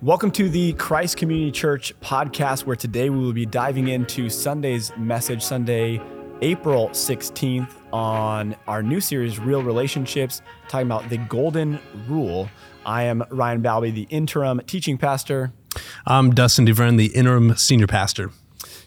Welcome to the Christ Community Church podcast, where today we will be diving into Sunday's message, Sunday, April 16th, on our new series, Real Relationships, talking about the Golden Rule. I am Ryan Balbi, the interim teaching pastor. I'm Dustin DeVriend, the interim senior pastor.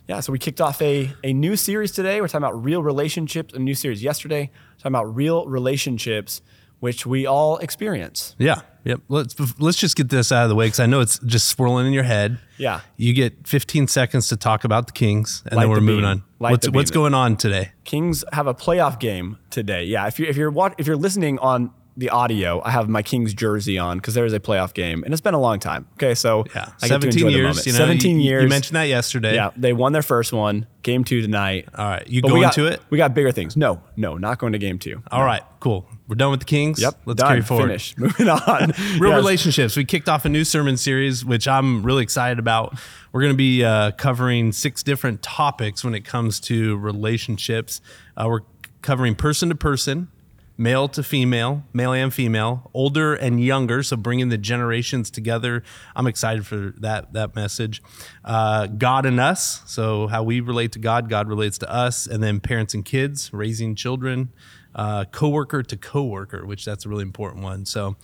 Yeah, so we kicked off a, a new series today. We're talking about real relationships, a new series yesterday, talking about real relationships, which we all experience. Yeah. Yep. Let's let's just get this out of the way because I know it's just swirling in your head. Yeah. You get 15 seconds to talk about the Kings, and Light then we're the moving beam. on. Light what's what's going on today? Kings have a playoff game today. Yeah, if you if you're if you're listening on the audio, I have my Kings jersey on because there is a playoff game, and it's been a long time. Okay, so Yeah. I get to 17 enjoy years. You know, 17 you- years. You mentioned that yesterday. Yeah, they won their first one. Game two tonight. All right. You But going got, to it? We got bigger things. No, no, not going to game two. All right. Cool. We're done with the Kings. Yep, Let's done. carry forward. Finish. Moving on. Real Yes. relationships. We kicked off a new sermon series, which I'm really excited about. We're going to be uh, covering six different topics when it comes to relationships. Uh, we're covering person to person, male to female, male and female, older and younger. So bringing the generations together. I'm excited for that that message. Uh, God and us. So how we relate to God, God relates to us, and then parents and kids, raising children. Uh, coworker to coworker, which that's a really important one. So,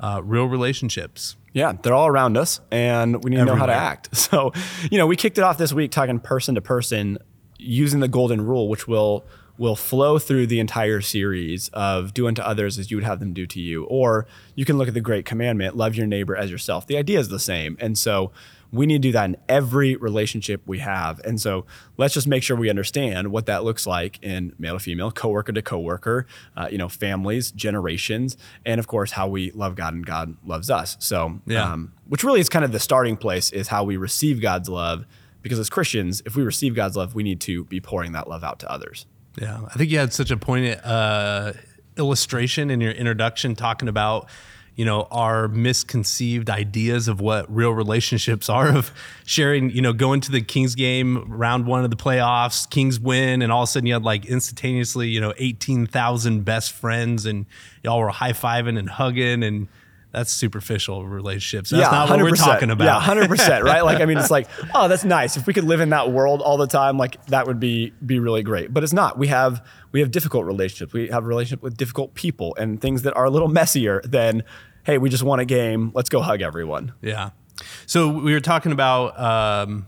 uh, real relationships. Yeah, they're all around us, and we need to know how to act. So, you know, we kicked it off this week talking person to person using the golden rule, which will will flow through the entire series of do unto others as you would have them do to you. Or you can look at the great commandment, love your neighbor as yourself. The idea is the same. And so we need to do that in every relationship we have. And so let's just make sure we understand what that looks like in male to female, coworker to coworker, uh, you know, families, generations, and of course how we love God and God loves us. So, Yeah. um, which really is kind of the starting place is how we receive God's love. Because as Christians, if we receive God's love, we need to be pouring that love out to others. Yeah, I think you had such a poignant uh, illustration in your introduction talking about, you know, our misconceived ideas of what real relationships are of sharing, you know, going to the Kings game, round one of the playoffs, Kings win, and all of a sudden you had like instantaneously, you know, 18,000 best friends and y'all were high fiving and hugging and that's superficial relationships. That's not what we're 100%. talking about. Yeah, hundred percent, right? Like, I mean, it's like, oh, that's nice. If we could live in that world all the time, like that would be be really great. But it's not. We have we have difficult relationships. We have a relationship with difficult people and things that are a little messier than, hey, we just won a game. Let's go hug everyone. Yeah. So we were talking about um,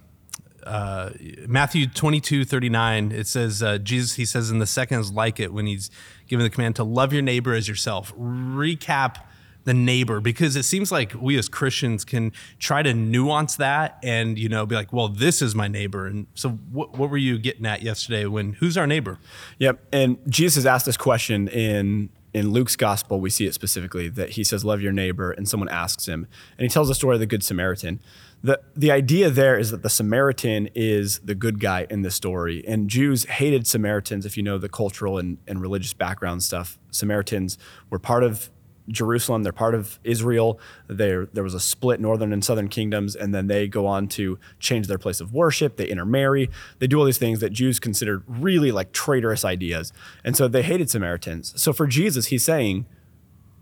uh, Matthew 22, 39. It says, uh, Jesus, he says in the second is like it when he's given the command to love your neighbor as yourself. Recap the neighbor because it seems like we as Christians can try to nuance that and, you know, be like, well, this is my neighbor. And so what, what were you getting at yesterday when who's our neighbor? Yep. And Jesus asked this question in in Luke's gospel. We see it specifically that he says, "Love your neighbor," and someone asks him, and he tells the story of the good Samaritan. the The idea there is that the Samaritan is the good guy in the story, and Jews hated Samaritans. If you know the cultural and, and religious background stuff, Samaritans were part of Jerusalem. They're part of Israel. There, there was a split northern and southern kingdoms, and then they go on to change their place of worship. They intermarry. They do all these things that Jews considered really like traitorous ideas, and so they hated Samaritans. So for Jesus, he's saying,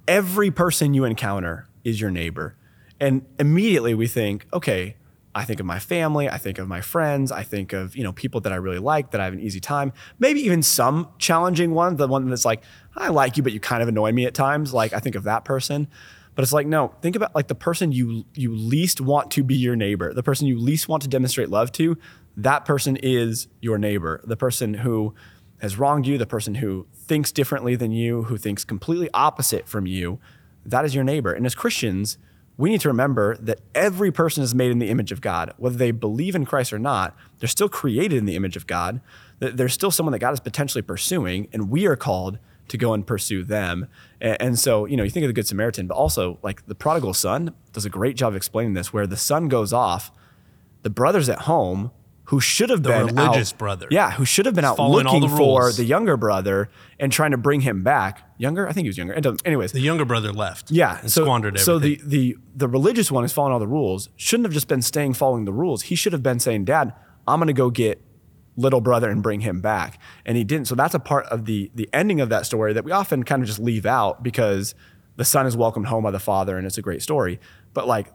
every person you encounter is your neighbor, and immediately we think, okay. I think of my family, I think of my friends, I think of, you know, people that I really like, that I have an easy time. Maybe even some challenging one, the one that's like, I like you, but you kind of annoy me at times. Like I think of that person. But it's like, no, think about like the person you you least want to be your neighbor, the person you least want to demonstrate love to, that person is your neighbor. The person who has wronged you, the person who thinks differently than you, who thinks completely opposite from you, that is your neighbor. And as Christians, we need to remember that every person is made in the image of God. Whether they believe in Christ or not, they're still created in the image of God. There's still someone that God is potentially pursuing, and we are called to go and pursue them. And, so, you know, you think of the Good Samaritan, but also like the prodigal son does a great job explaining this, where the son goes off, the brothers at home who should have been the religious out- brother. yeah, who should have been out looking the for the younger brother and trying to bring him back. Younger, I think he was younger. Um, anyways, The younger brother left. yeah, And so, squandered So the the the religious one is following all the rules. Shouldn't have just been staying following the rules. He should have been saying, "Dad, I'm going to go get little brother and bring him back." And he didn't. So that's a part of the the ending of that story that we often kind of just leave out because the son is welcomed home by the father and it's a great story. But like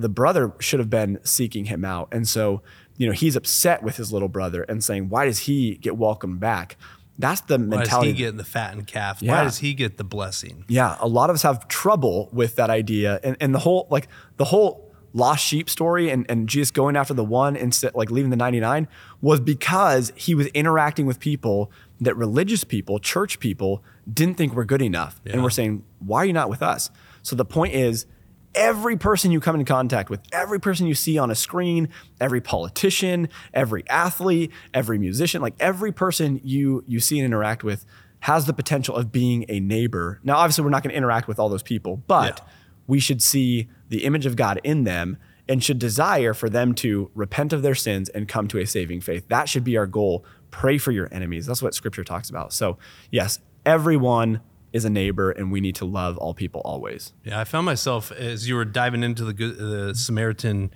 the brother should have been seeking him out. And so, you know, he's upset with his little brother and saying, why does he get welcomed back? That's the Why mentality. does he get the fattened calf? Yeah. Why does he get the blessing? Yeah, a lot of us have trouble with that idea, and and the whole like the whole lost sheep story, and and Jesus going after the one instead like leaving the ninety nine was because he was interacting with people that religious people, church people didn't think were good enough, and Yeah. we're saying, why are you not with us? So the point is. Every person you come in contact with, every person you see on a screen, every politician, every athlete, every musician, like every person you you see and interact with has the potential of being a neighbor. Now, obviously, we're not going to interact with all those people, but Yeah. we should see the image of God in them and should desire for them to repent of their sins and come to a saving faith. That should be our goal. Pray for your enemies. That's what scripture talks about. So, yes, everyone is a neighbor and we need to love all people always. Yeah, I found myself as you were diving into the the Samaritan,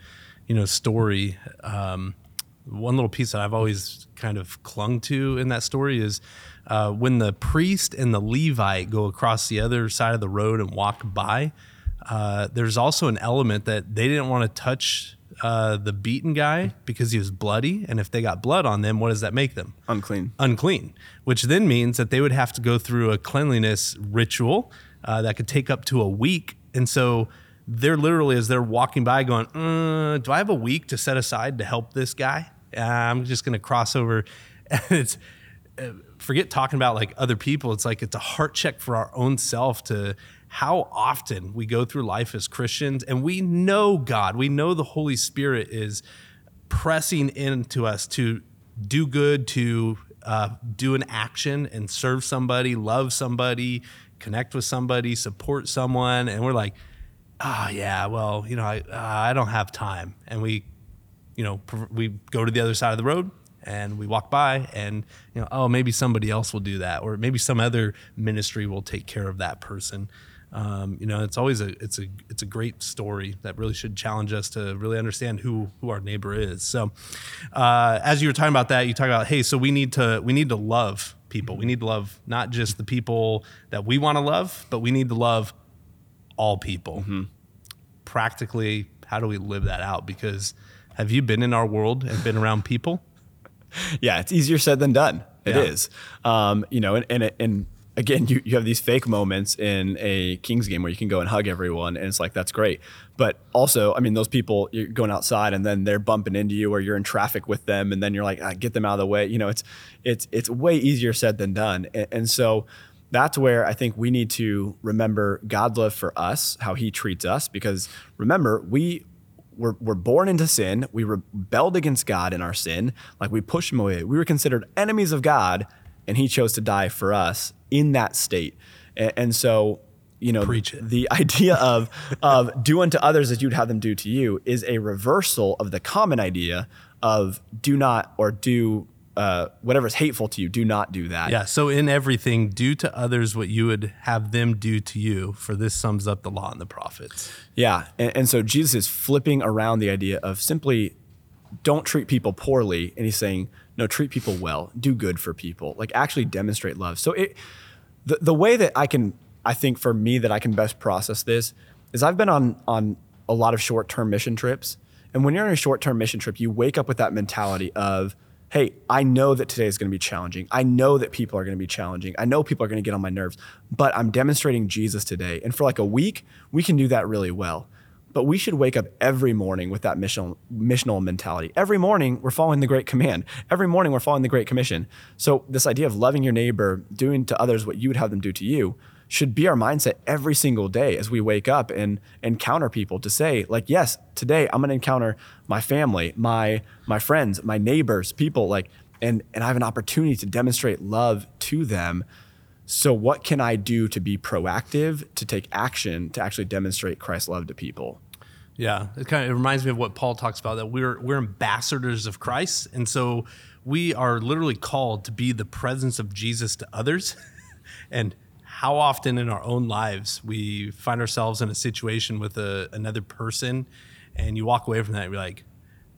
you know, story. Um, one little piece that I've always kind of clung to in that story is uh, when the priest and the Levite go across the other side of the road and walk by. Uh, there's also an element that they didn't want to touch uh, the beaten guy because he was bloody, and if they got blood on them, what does that make them? Unclean. unclean, which then means that they would have to go through a cleanliness ritual uh, that could take up to a week. And so they're literally, as they're walking by, going, uh, Do I have a week to set aside to help this guy? Uh, I'm just going to cross over. And it's, uh, forget talking about like other people. It's like it's a heart check for our own self to how often we go through life as Christians and we know God, we know the Holy Spirit is pressing into us to do good, to uh, do an action and serve somebody, love somebody, connect with somebody, support someone, and we're like, oh yeah, well, you know, I uh, I don't have time, and we, you know, we go to the other side of the road and we walk by, and you know, oh maybe somebody else will do that, or maybe some other ministry will take care of that person. Um, you know, it's always a it's a it's a great story that really should challenge us to really understand who who our neighbor is. So, uh, as you were talking about that, you talk about hey, so we need to we need to love people. We need to love not just the people that we want to love, but we need to love all people. Practically, how do we live that out? Because have you been in our world and been around people? yeah, it's easier said than done. It Yeah. is, um, you know, and, and and again, you, you have these fake moments in a Kings game where you can go and hug everyone, and it's like that's great. But also, I mean, those people you're going outside and then they're bumping into you, or you're in traffic with them, and then you're like, ah, get them out of the way. You know, it's it's it's way easier said than done, and, and so. That's where I think we need to remember God's love for us, how He treats us, because remember, we we're, we're born into sin. We rebelled against God in our sin. Like we pushed him away. We were considered enemies of God, and he chose to die for us in that state. And, and so, you know, the idea of of do unto others as you'd have them do to you is a reversal of the common idea of do not or do uh, whatever's hateful to you. Do not do that. Yeah. So in everything, do to others what you would have them do to you. For this sums up the law and the prophets. Yeah. And, and so Jesus is flipping around the idea of simply don't treat people poorly. And he's saying, no, treat people well, do good for people, like actually demonstrate love. So it, the, the way that I can, I think for me that I can best process this is I've been on, on a lot of short term mission trips. And when you're on a short term mission trip, you wake up with that mentality of, hey, I know that today is going to be challenging. I know that people are going to be challenging. I know people are going to get on my nerves, but I'm demonstrating Jesus today. And for like a week, we can do that really well. But we should wake up every morning with that missional, missional mentality. Every morning, we're following the Great Command. Every morning, we're following the Great Commission. So, this idea of loving your neighbor, doing to others what you would have them do to you, should be our mindset every single day as we wake up and encounter people to say like yes today i'm going to encounter my family my my friends my neighbors people like and and i have an opportunity to demonstrate love to them so what can i do to be proactive to take action to actually demonstrate christ's love to people Yeah, it kind of it reminds me of what Paul talks about that we're we're ambassadors of Christ, and so we are literally called to be the presence of Jesus to others. and how often in our own lives we find ourselves in a situation with a, another person, and you walk away from that and you're like,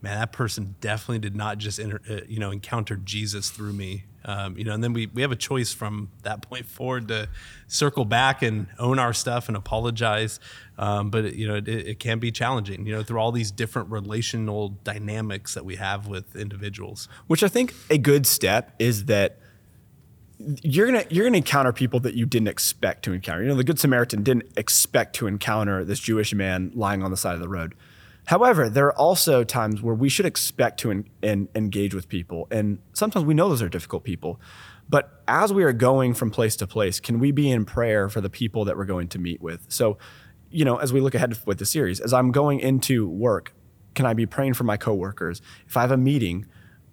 man, that person definitely did not just enter, uh, you know encounter Jesus through me. Um, you know, and then we, we have a choice from that point forward to circle back and own our stuff and apologize. Um, but you know, it, it can be challenging. You know, through all these different relational dynamics that we have with individuals. Which I think a good step is that you're gonna you're gonna encounter people that you didn't expect to encounter. You know, the Good Samaritan didn't expect to encounter this Jewish man lying on the side of the road. However, there are also times where we should expect to en- en- engage with people, and sometimes we know those are difficult people. But as we are going from place to place, can we be in prayer for the people that we're going to meet with? So, you know, as we look ahead with the series, as I'm going into work, can I be praying for my coworkers? If I have a meeting,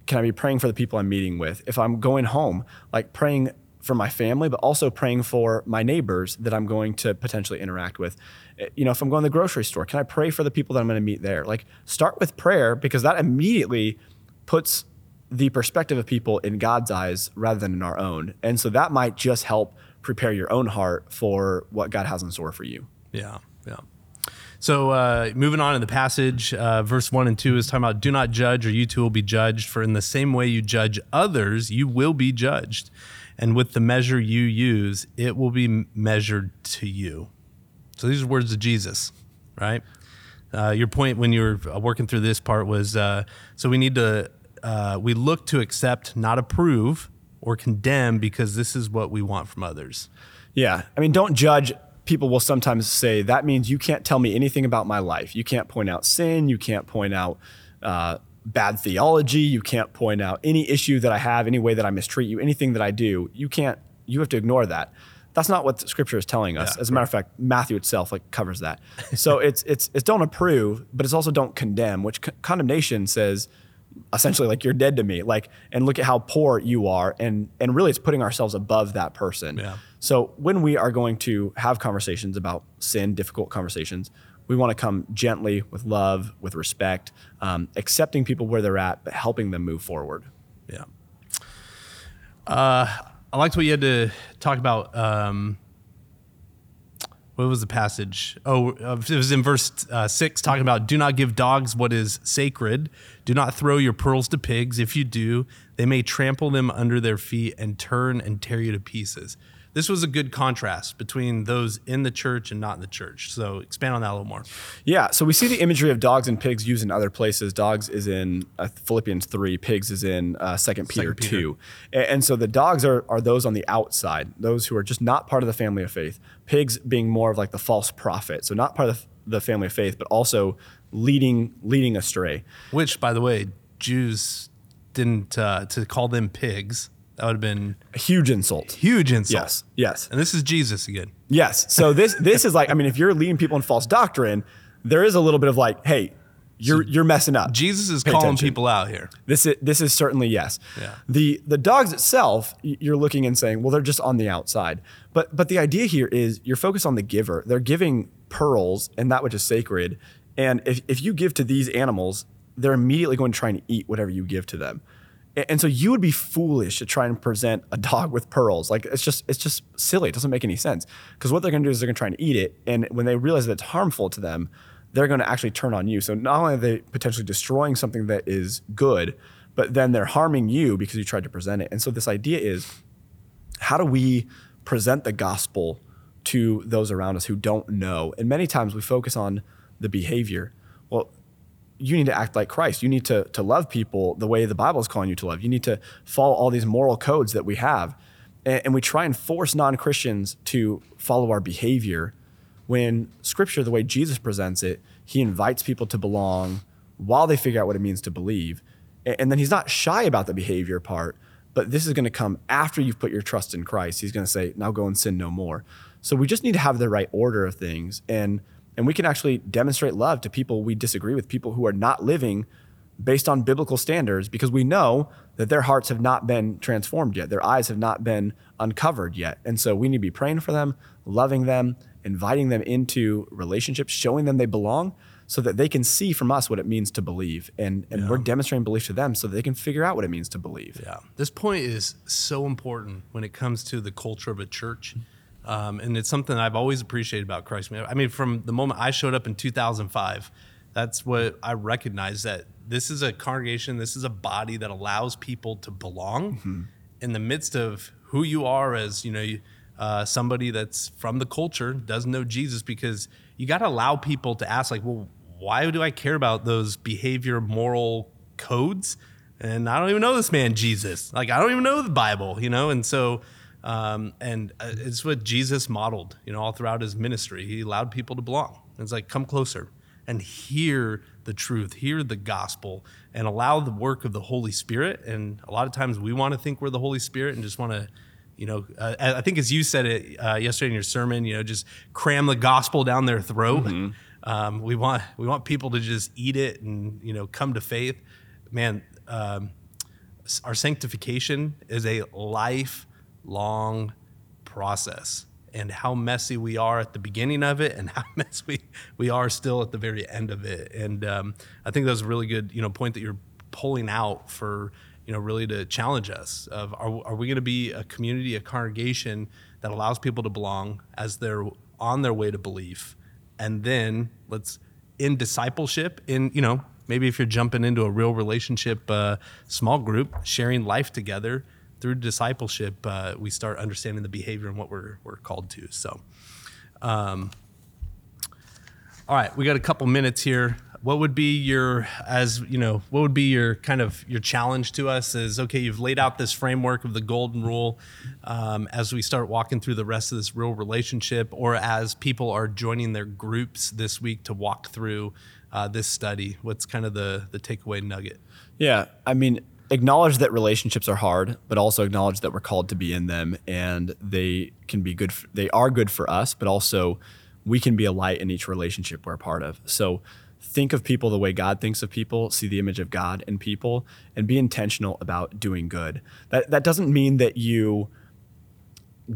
can I be praying for the people I'm meeting with? If I'm going home, like praying for my family, but also praying for my neighbors that I'm going to potentially interact with. Eh, you know, if I'm going to the grocery store, can I pray for the people that I'm going to meet there? Like, start with prayer because that immediately puts the perspective of people in God's eyes rather than in our own. And so that might just help prepare your own heart for what God has in store for you. Yeah, yeah. So uh, moving on in the passage, uh, verse one and two is talking about do not judge, or you too will be judged. For in the same way you judge others, you will be judged, and with the measure you use, it will be measured to you. So these are words of Jesus, right? Uh, your point when you were working through this part was uh, so we need to uh, we look to accept, not approve or condemn, because this is what we want from others. Yeah, I mean, don't judge people will sometimes say that means you can't tell me anything about my life. You can't point out sin. You can't point out uh, bad theology. You can't point out any issue that I have, any way that I mistreat you, anything that I do. You can't. You have to ignore that. That's not what Scripture is telling us. Yeah, As a matter of fact, Matthew itself like covers that. so it's it's it's don't approve, but it's also don't condemn. Which c- condemnation says essentially like you're dead to me like and look at how poor you are and and really it's putting ourselves above that person Yeah. so when we are going to have conversations about sin, difficult conversations, we want to come gently with love, with respect, um, accepting people where they're at, but helping them move forward. Yeah. Uh, I liked what you had to talk about. Um, what was the passage? Oh, uh, it was in verse uh, six, talking about do not give dogs what is sacred. Do not throw your pearls to pigs. If you do, they may trample them under their feet and turn and tear you to pieces. This was a good contrast between those in the church and not in the church. So expand on that a little more. Yeah, so we see the imagery of dogs and pigs used in other places. Dogs is in uh, Philippians 3, pigs is in uh, 2 Peter, Peter. 2. And, and so the dogs are, are those on the outside, those who are just not part of the family of faith. Pigs being more of like the false prophet, so not part of the family of faith, but also leading leading astray. Which, by the way, Jews didn't uh, to call them pigs. That would have been A huge insult. huge insult. Yes, yes. And this is Jesus again. Yes. So this this is like I mean, if you're leading people in false doctrine, there is a little bit of like, hey, you're you're messing up. Jesus is Pay calling attention. people out here. This is this is certainly yes. Yeah. The the dogs itself, you're looking and saying, well, they're just on the outside. But but the idea here is you're focused on the giver. They're giving pearls and that which is sacred. And if if you give to these animals, they're immediately going to try and eat whatever you give to them. And so you would be foolish to try and present a dog with pearls. Like it's just it's just silly. It doesn't make any sense. Because what they're going to do is they're going to try and eat it, and when they realize that it's harmful to them, they're going to actually turn on you. So not only are they potentially destroying something that is good, but then they're harming you because you tried to present it. And so this idea is how do we present the gospel to those around us who don't know? And many times we focus on the behavior. You need to act like Christ. You need to, to love people the way the Bible is calling you to love. You need to follow all these moral codes that we have. And, and we try and force non Christians to follow our behavior when scripture, the way Jesus presents it, he invites people to belong while they figure out what it means to believe. A- And then he's not shy about the behavior part, but this is going to come after you've put your trust in Christ. He's going to say, now go and sin no more. So we just need to have the right order of things. And, and we can actually demonstrate love to people we disagree with, people who are not living based on biblical standards, because we know that their hearts have not been transformed yet. Their eyes have not been uncovered yet. And so we need to be praying for them, loving them, inviting them into relationships, showing them they belong so that they can see from us what it means to believe. And, and we're demonstrating belief to them so that they can figure out what it means to believe. Yeah. This point is so important when it comes to the culture of a church. Um, and it's something I've always appreciated about Christ. I mean, from the moment I showed up in 2005, that's what I recognized that this is a congregation, this is a body that allows people to belong in the midst of who you are as you know uh, somebody that's from the culture doesn't know Jesus because you got to allow people to ask like, well, why do I care about those behavior moral codes? And I don't even know this man Jesus. Like I don't even know the Bible, you know. And so, um, and uh, it's what Jesus modeled, you know, all throughout his ministry. He allowed people to belong. It's like come closer and hear the truth, hear the gospel, and allow the work of the Holy Spirit. And a lot of times we want to think we're the Holy Spirit and just want to you know, uh, I think as you said it uh, yesterday in your sermon, you know, just cram the gospel down their throat. Mm-hmm. Um, we want we want people to just eat it and you know come to faith. Man, um, our sanctification is a lifelong process, and how messy we are at the beginning of it, and how messy we, we are still at the very end of it. And um, I think that's a really good you know point that you're pulling out for you know, really to challenge us of are, are we going to be a community, a congregation that allows people to belong as they're on their way to belief, and then let's in discipleship, in you know, maybe if you're jumping into a real relationship, uh, small group, sharing life together through discipleship, uh, we start understanding the behavior and what we're we're called to. So. Um, all right, we got a couple minutes here what would be your as you know what would be your kind of your challenge to us is okay you've laid out this framework of the golden rule um, as we start walking through the rest of this real relationship or as people are joining their groups this week to walk through uh, this study what's kind of the the takeaway nugget yeah i mean acknowledge that relationships are hard but also acknowledge that we're called to be in them and they can be good for, they are good for us but also we can be a light in each relationship we're a part of so think of people the way God thinks of people, see the image of God in people, and be intentional about doing good. That that doesn't mean that you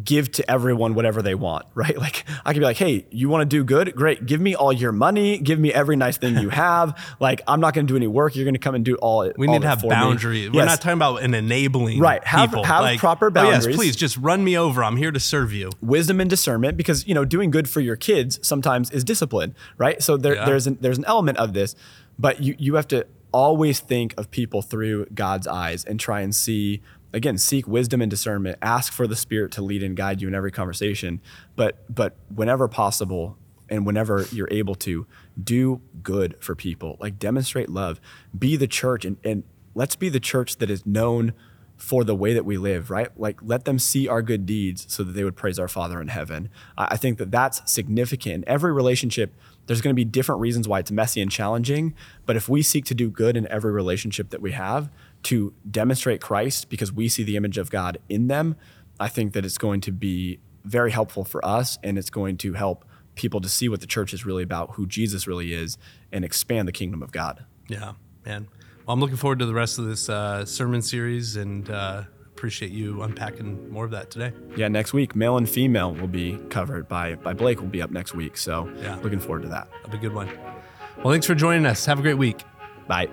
give to everyone whatever they want, right? Like I could be like, "Hey, you want to do good? Great. Give me all your money. Give me every nice thing you have. like I'm not going to do any work. You're going to come and do all it. We all need to have boundaries. We're not talking about an enabling right. Have people. have like, proper boundaries. Oh yes, please just run me over. I'm here to serve you. Wisdom and discernment, because you know doing good for your kids sometimes is discipline, right? So there, yeah. there's an, there's an element of this, but you you have to always think of people through God's eyes and try and see again seek wisdom and discernment. Ask for the spirit to lead and guide you in every conversation. But but whenever possible and whenever you're able to do good for people. Like demonstrate love. Be the church and, and let's be the church that is known for the way that we live right? Like let them see our good deeds so that they would praise our father in heaven. I, I think that that's significant. In every relationship there's going to be different reasons why it's messy and challenging but if we seek to do good in every relationship that we have to demonstrate Christ because we see the image of God in them, I think that it's going to be very helpful for us and it's going to help people to see what the church is really about, who Jesus really is, and expand the kingdom of God. Yeah, man. Well, I'm looking forward to the rest of this uh, sermon series and uh, appreciate you unpacking more of that today. Yeah, next week, male and female will be covered by, by Blake, will be up next week. So, yeah. looking forward to that. That'll be a good one. Well, thanks for joining us. Have a great week. Bye.